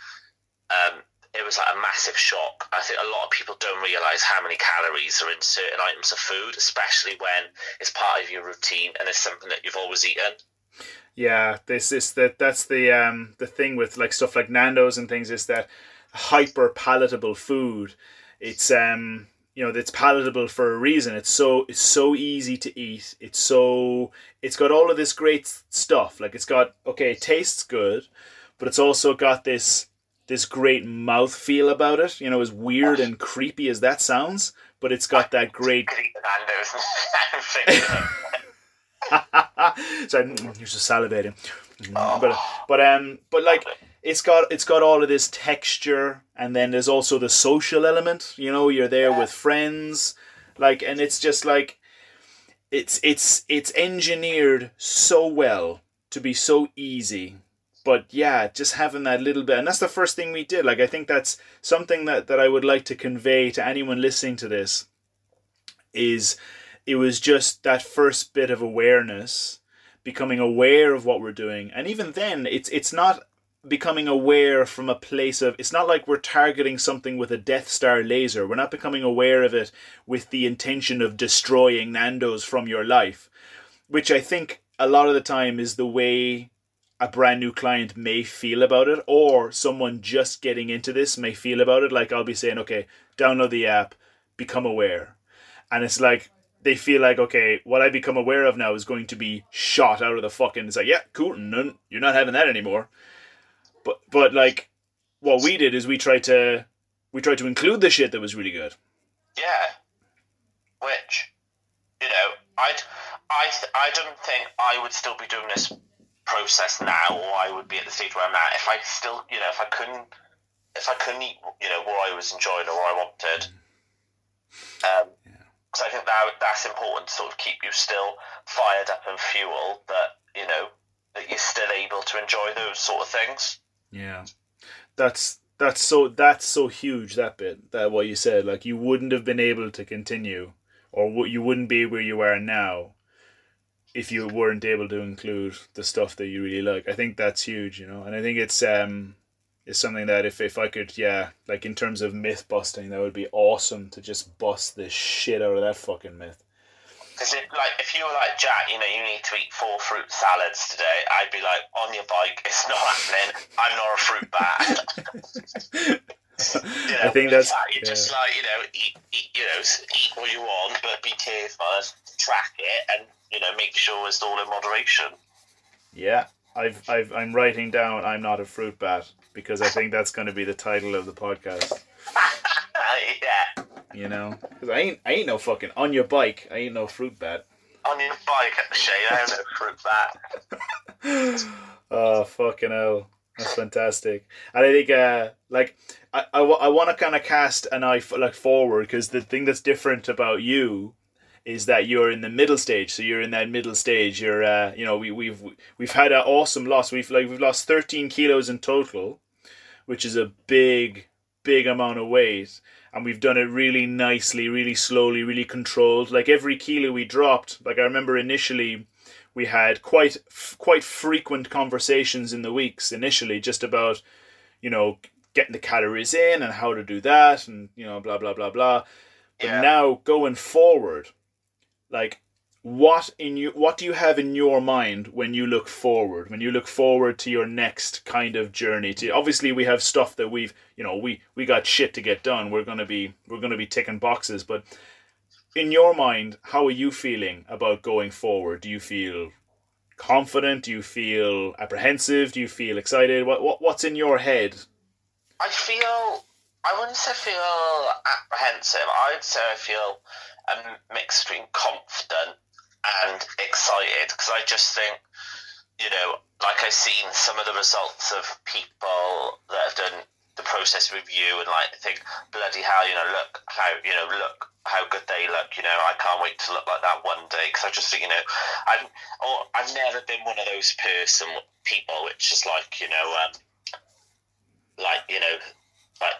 Um, it was like a massive shock. I think a lot of people don't realize how many calories are in certain items of food, especially when it's part of your routine and it's something that you've always eaten. Yeah, this is that that's the um the thing with like stuff like Nando's and things is that hyper palatable food. It's um you know it's palatable for a reason. It's so it's so easy to eat. It's so it's got all of this great stuff. Like it's got okay, it tastes good, but it's also got this this great mouth feel about it. You know, as weird and creepy as that sounds, but it's got that great Could eat the Nando's and figure it out. so mm, you're just salivating. Mm, But but um but like it's got it's got all of this texture and then there's also the social element, you know, you're there with friends like and it's just like it's it's it's engineered so well to be so easy. But yeah, just having that little bit and that's the first thing we did. Like I think that's something that that I would like to convey to anyone listening to this is it was just that first bit of awareness becoming aware of what we're doing and even then it's it's not becoming aware from a place of it's not like we're targeting something with a death star laser we're not becoming aware of it with the intention of destroying nando's from your life which i think a lot of the time is the way a brand new client may feel about it or someone just getting into this may feel about it like i'll be saying okay download the app become aware and it's like they feel like okay, what I become aware of now is going to be shot out of the fucking. It's like yeah, cool, you're not having that anymore. But but like, what we did is we tried to we tried to include the shit that was really good. Yeah. Which, you know, I'd, I, I don't think I would still be doing this process now, or I would be at the stage where I'm at if I still, you know, if I couldn't, if I couldn't eat, you know, what I was enjoying or what I wanted. Um, because I think that that's important to sort of keep you still fired up and fueled. That you know that you're still able to enjoy those sort of things. Yeah, that's that's so that's so huge that bit that what you said like you wouldn't have been able to continue or you wouldn't be where you are now if you weren't able to include the stuff that you really like. I think that's huge, you know, and I think it's um something that if if I could yeah like in terms of myth busting that would be awesome to just bust the shit out of that fucking myth. Because if like if you were like Jack, you know, you need to eat four fruit salads today, I'd be like, on your bike, it's not happening. I'm not a fruit bat. You know, I think that's Jack, you yeah. just like you know, eat, eat, you know, eat what you want, but be careful, and track it, and you know, make sure it's all in moderation. Yeah, I've, I've, I'm writing down I'm not a fruit bat because I think that's going to be the title of the podcast. yeah, You know, because I ain't, I ain't no fucking on your bike. I ain't no fruit bat. on your bike at the shade, I'm no fruit bat. oh fucking hell, that's fantastic. And I think, uh, like, I, I, I want to kind of cast an eye f- like forward because the thing that's different about you is that you're in the middle stage. So you're in that middle stage. You're, uh, you know, we, we've we've had an awesome loss. We've like we've lost 13 kilos in total, which is a big big amount of weight, and we've done it really nicely, really slowly, really controlled. Like every kilo we dropped, like I remember initially we had quite quite frequent conversations in the weeks initially just about you know getting the calories in and how to do that and you know blah blah blah blah but Yeah. now going forward like what in you what do you have in your mind when you look forward when you look forward to your next kind of journey? To obviously we have stuff that we've you know we we got shit to get done. We're going to be we're going to be ticking boxes. But in your mind how are you feeling about going forward? Do you feel confident? Do you feel apprehensive? Do you feel excited? What, what what's in your head? I feel. I wouldn't say feel apprehensive. I'd say I feel um, a mix between confident and excited because I just think, you know, like I've seen some of the results of people that have done the process review and like think, bloody hell, you know, look how you know, look how good they look. You know, I can't wait to look like that one day because I just think, you know, I've or I've never been one of those person people which is like, you know, um, like you know, like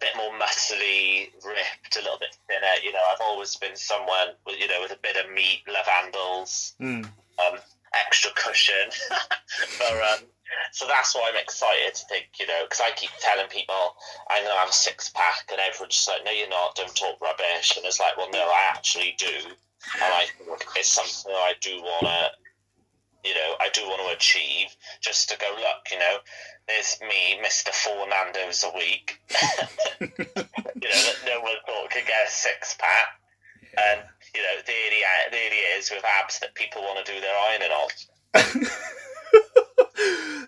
bit more muscly, ripped, a little bit thinner. You know, I've always been someone with you know with a bit of meat, lavandels, mm. um, extra cushion. but, um, so that's why I'm excited to think, you know, because I keep telling people I'm to have a six pack, and everyone's just like, no, you're not, don't talk rubbish. And it's like, well, no, I actually do. And I think it's something that I do want to, you know, I do want to achieve just to go, look, you know, there's me, Mr. Four Nando's a week. you know, that no one thought could get a six pack. And, you know, there he, there he is with abs that people want to do their ironing on.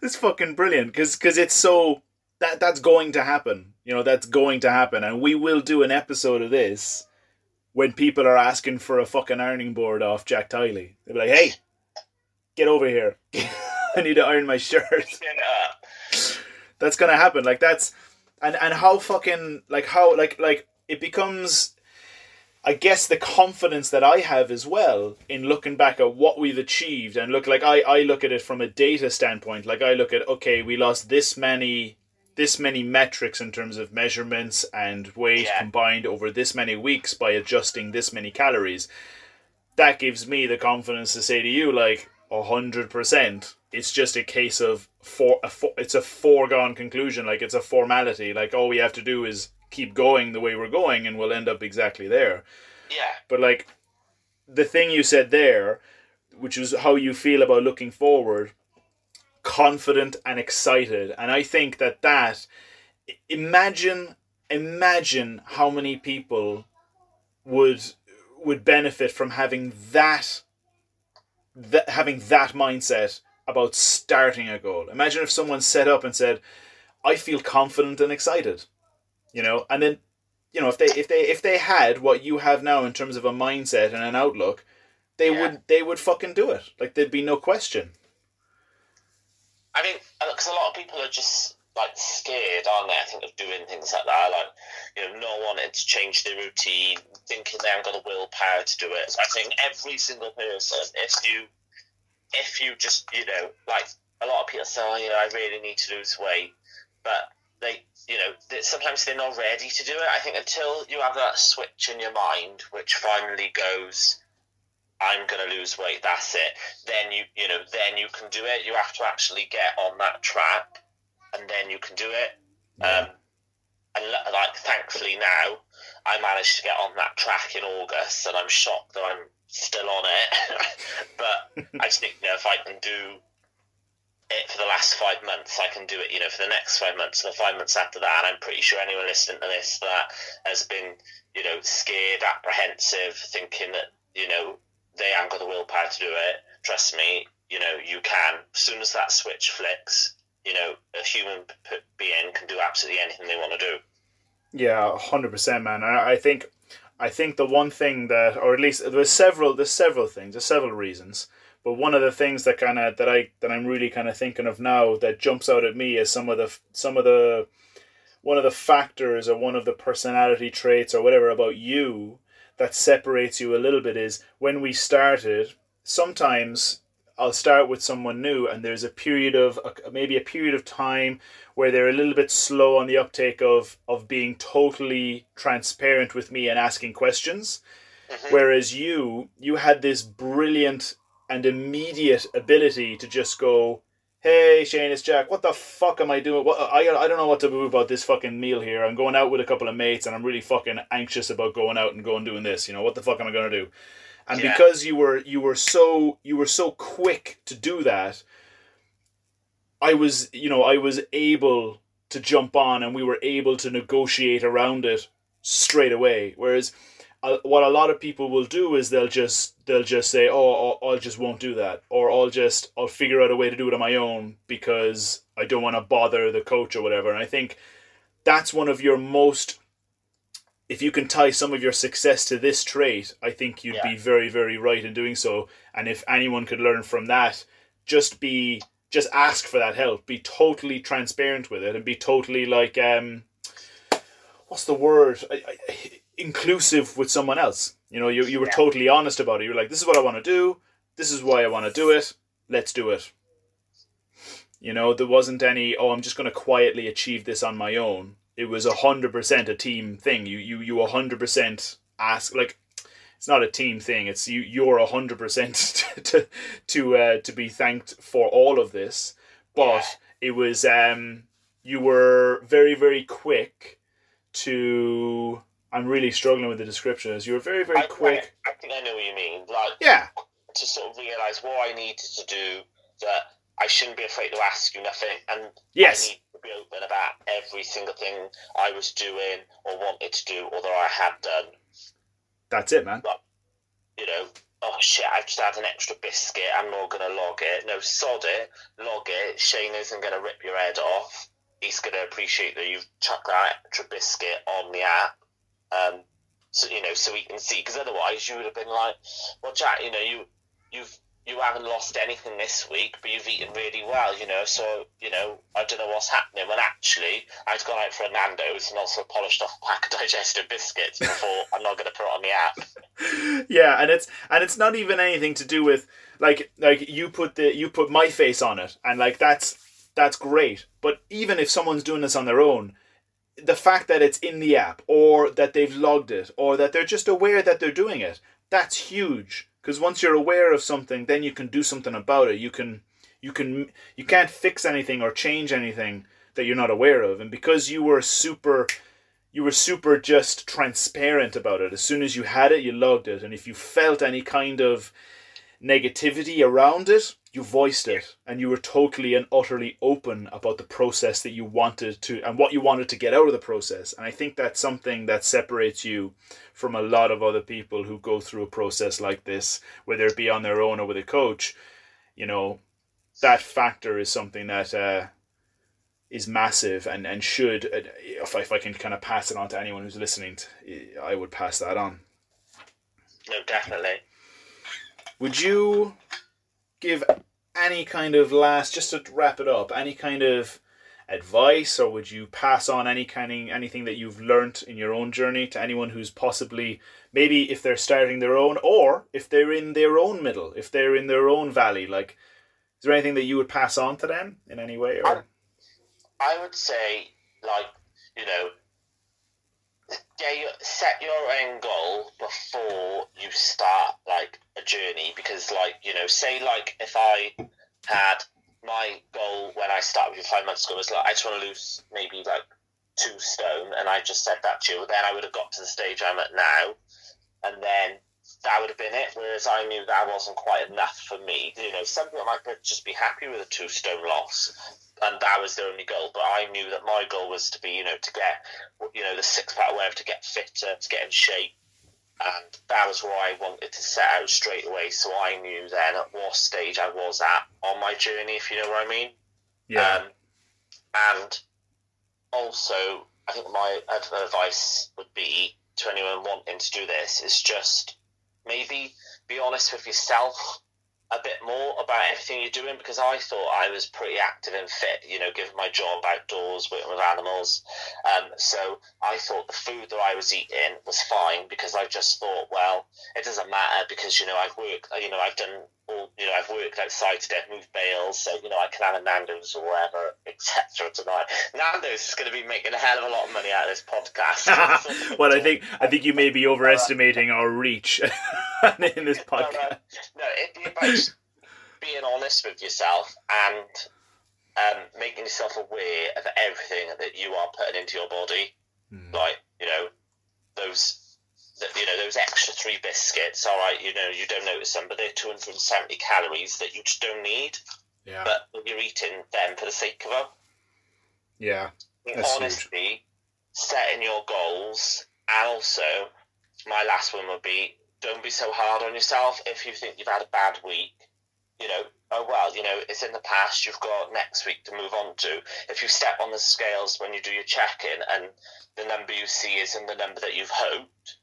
it's fucking brilliant because because it's so that that's going to happen you know that's going to happen and we will do an episode of this when people are asking for a fucking ironing board off jack tiley they'll be like hey get over here i need to iron my shirt that's gonna happen like that's and and how fucking like how like like it becomes I guess the confidence that I have as well in looking back at what we've achieved and look like I, I look at it from a data standpoint. Like I look at okay, we lost this many this many metrics in terms of measurements and weight Yeah. combined over this many weeks by adjusting this many calories. That gives me the confidence to say to you like a hundred percent. It's just a case of for a for, it's a foregone conclusion. Like it's a formality. Like all we have to do is keep going the way we're going, and we'll end up exactly there. yeah, But like the thing you said there, which is how you feel about looking forward, confident and excited, and I think that that imagine imagine how many people would would benefit from having that that having that mindset about starting a goal. Imagine if someone set up and said, "I feel confident and excited," you know, and then you know if they if they if they had what you have now in terms of a mindset and an outlook, they Yeah. would they would fucking do it. Like there'd be no question. I think uh, because a lot of people are just like scared, aren't they? I think of doing things like that, like you know, not wanting to change their routine, thinking they haven't got the willpower to do it. So I think every single person, if you, if you just, you know, like a lot of people say, oh, you know, I really need to lose weight, but they, you know, they, sometimes they're not ready to do it. I think until you have that switch in your mind, which finally goes. I'm going to lose weight. That's it. Then you, you know, then you can do it. You have to actually get on that track, and then you can do it. Um, and like, thankfully now, I managed to get on that track in August, and I'm shocked that I'm still on it. but I just think, you know, if I can do it for the last five months, I can do it, you know, for the next five months and the five months after that. And I'm pretty sure anyone listening to this that has been, you know, scared, apprehensive, thinking that, you know, they haven't got the willpower to do it. Trust me, you know, you can. As soon as that switch flicks, you know, a human being can do absolutely anything they want to do. Yeah, hundred percent, man. I, I think, I think the one thing that, or at least there's several, there's several things, there's several reasons. But one of the things that kind of that I that I'm really kind of thinking of now that jumps out at me is some of the some of the one of the factors or one of the personality traits or whatever about you that separates you a little bit is when we started. Sometimes I'll start with someone new, and there's a period of maybe a period of time where they're a little bit slow on the uptake of of being totally transparent with me and asking questions. Mm-hmm. Whereas you, you had this brilliant and immediate ability to just go, "Hey, Shane, it's Jack. What the fuck am I doing? What I I don't know what to do about this fucking meal here. I'm going out with a couple of mates, and I'm really fucking anxious about going out and going doing this. You know, what the fuck am I gonna do?" And yeah. because you were you were so you were so quick to do that, I was you know I was able to jump on, and we were able to negotiate around it straight away. Whereas uh, what a lot of people will do is they'll just they'll just say oh I just won't do that or I'll just I'll figure out a way to do it on my own because I don't want to bother the coach or whatever and I think that's one of your most if you can tie some of your success to this trait I think you'd yeah. be very very right in doing so and if anyone could learn from that just be just ask for that help be totally transparent with it and be totally like um what's the word I, I, inclusive with someone else. You know, you, you were yeah. totally honest about it. You're like, this is what I want to do. This is why I want to do it. Let's do it. You know, there wasn't any, oh, I'm just going to quietly achieve this on my own. It was a hundred percent a team thing. You, you, you a hundred percent ask, like, it's not a team thing. It's you, you're a hundred percent to, to, uh, to be thanked for all of this. But yeah. it was, um, you were very, very quick to I'm really struggling with the description. As you were very, very I, quick. I, I, think I know what you mean. Like, yeah. To sort of realise what I needed to do, that I shouldn't be afraid to ask you nothing, and yes. I need be open about every single thing I was doing or wanted to do or that I had done. That's it, man. But, you know, oh shit, I just had an extra biscuit. I'm not going to log it. No, sod it, log it. Shane isn't going to rip your head off. He's going to appreciate that you've chucked that extra biscuit on the app um, so you know, so we can see. Because otherwise, you would have been like, "Well, Jack, you know, you you've you haven't lost anything this week, but you've eaten really well, you know. So you know, I don't know what's happening. When actually, I'd gone out for a Nando's and also polished off a pack of digestive biscuits before I'm not going to put it on the app. yeah, and it's and it's not even anything to do with like like you put the you put my face on it, and like that's that's great. But even if someone's doing this on their own, the fact that it's in the app or that they've logged it or that they're just aware that they're doing it that's huge because once you're aware of something then you can do something about it. You can you can you can't fix anything or change anything that you're not aware of. And because you were super you were super just transparent about it as soon as you had it you logged it. And if you felt any kind of negativity around it you voiced it and you were totally and utterly open about the process that you wanted to and what you wanted to get out of the process. And i think that's something that separates you from a lot of other people who go through a process like this whether it be on their own or with a coach. You know that factor is something that uh, is massive and and should uh, if, I, if I can kind of pass it on to anyone who's listening to, i would pass that on. No definitely. Would you give any kind of last, just to wrap it up, any kind of advice, or would you pass on any kind of anything that you've learnt in your own journey to anyone who's possibly maybe if they're starting their own, or if they're in their own middle, if they're in their own valley, like is there anything that you would pass on to them in any way? Or I, I would say, like you know, set your end goal before you start like a journey because like you know say like if i had my goal when i started with five months ago was like i just want to lose maybe like two stone and i just said that to you then i would have got to the stage i'm at now and then that would have been it. Whereas I knew that wasn't quite enough for me. You know, some people might just be happy with a two stone loss, and that was the only goal. But I knew that my goal was to be, you know, to get, you know, the six pack whatever, to get fitter, to get in shape, and that was what I wanted to set out straight away. So I knew then at what stage I was at on my journey, if you know what I mean. Yeah. Um, and also, I think my advice would be to anyone wanting to do this is just maybe be honest with yourself a bit more about everything you're doing because I thought I was pretty active and fit, you know, given my job outdoors, working with animals. Um, so I thought the food that I was eating was fine because I just thought, well, it doesn't matter because, you know, I've worked, you know, I've done you know, I've worked outside today, I've moved bales, so, you know, I can have a Nando's or whatever, etc. tonight. Nando's is going to be making a hell of a lot of money out of this podcast. well, I think I think you may be overestimating our reach in this podcast. No, no, no it'd be about being honest with yourself and um, making yourself aware of everything that you are putting into your body. Mm. Like, you know, those you know those extra three biscuits all right you know you don't notice them but they're 270 calories that you just don't need yeah but you're eating them for the sake of them yeah honestly huge. setting your goals and also my last one would be don't be so hard on yourself if you think you've had a bad week. You know, oh well, you know, it's in the past, you've got next week to move on to. If you step on the scales when you do your check in and the number you see isn't the number that you've hoped,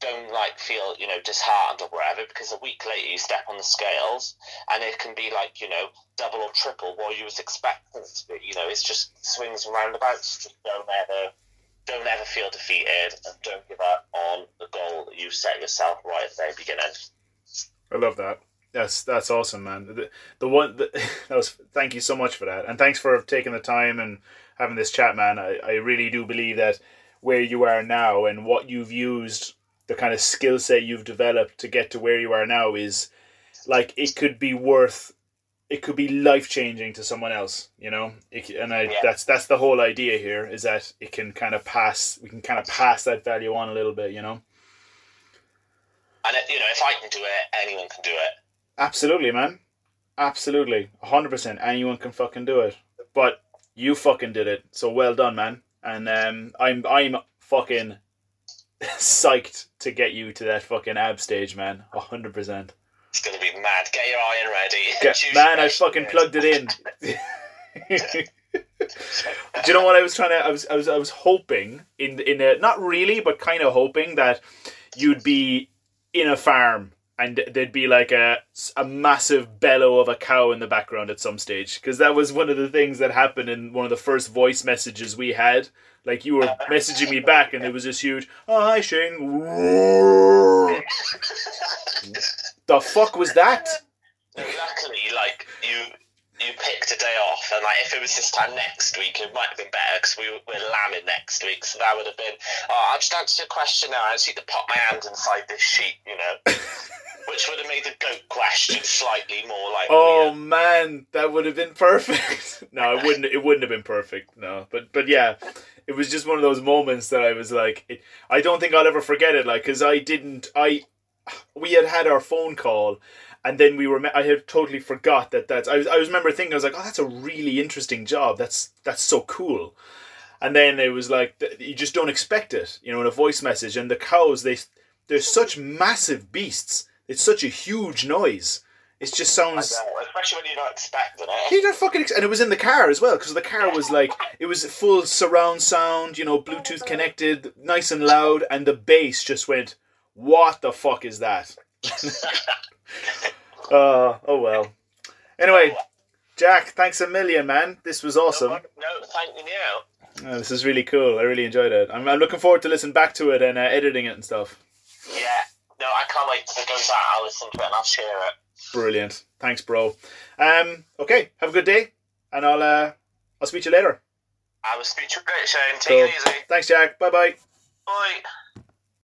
don't like feel, you know, disheartened or whatever, because a week later you step on the scales and it can be like, you know, double or triple what you was expecting to be. You know, it's just swings and roundabouts. Just don't ever don't ever feel defeated and don't give up on the goal that you set yourself right at the very beginning. I love that. That's that's awesome, man. The, the one the, that was thank you so much for that, and thanks for taking the time and having this chat, man. I, I really do believe that where you are now and what you've used, the kind of skill set you've developed to get to where you are now is like it could be worth it could be life changing to someone else, you know. It, and I, yeah. that's that's the whole idea here is that it can kind of pass. We can kind of pass that value on a little bit, you know. And you know, if I can do it, anyone can do it. Absolutely, man. Absolutely, hundred percent. Anyone can fucking do it. But you fucking did it. So well done, man. And um, I'm I'm fucking psyched to get you to that fucking ab stage, man. hundred percent. It's going to be mad. Get your iron ready. Get, man, I fucking plugged it in. Do you know what I was trying to? I was, I was, I was hoping in in a not really, but kind of hoping that you'd be in a farm and there'd be like a a massive bellow of a cow in the background at some stage because that was one of the things that happened in one of the first voice messages we had. Like you were messaging me back, and there was this huge, "Oh hi Shane." the fuck was that? Luckily, like you you picked a day off, and like if it was this time next week, it might have been better because we we're lambing next week, so that would have been. Oh, I've just answered your question now. I just need to pop my hand inside this sheet, you know. Which would have made the goat question slightly more like. Oh man, that would have been perfect. no, it wouldn't. It wouldn't have been perfect. No, but but yeah, it was just one of those moments that I was like, it, I don't think I'll ever forget it. Like, cause I didn't. I we had had our phone call and then we were I had totally forgot that that's I was, I was remember thinking I was like oh that's a really interesting job that's that's so cool and then it was like you just don't expect it you know in a voice message and the cows they they're such massive beasts it's such a huge noise it just sounds especially when you're not expecting it you don't fucking ex- and it was in the car as well because the car was like it was full surround sound you know bluetooth connected nice and loud and the bass just went what the fuck is that? uh, oh well. Anyway, Jack, thanks a million, man. This was awesome. No, no thank you. Oh, this is really cool. I really enjoyed it. I'm, I'm looking forward to listen back to it and uh, editing it and stuff. Yeah. No, I can't wait to go back. I'll listen to it and I'll share it. Brilliant. Thanks, bro. Um, okay, have a good day, and I'll uh, I'll speak to you later. I will speak to you later, Shane. Take cool. it easy. Thanks, Jack. Bye-bye. Bye.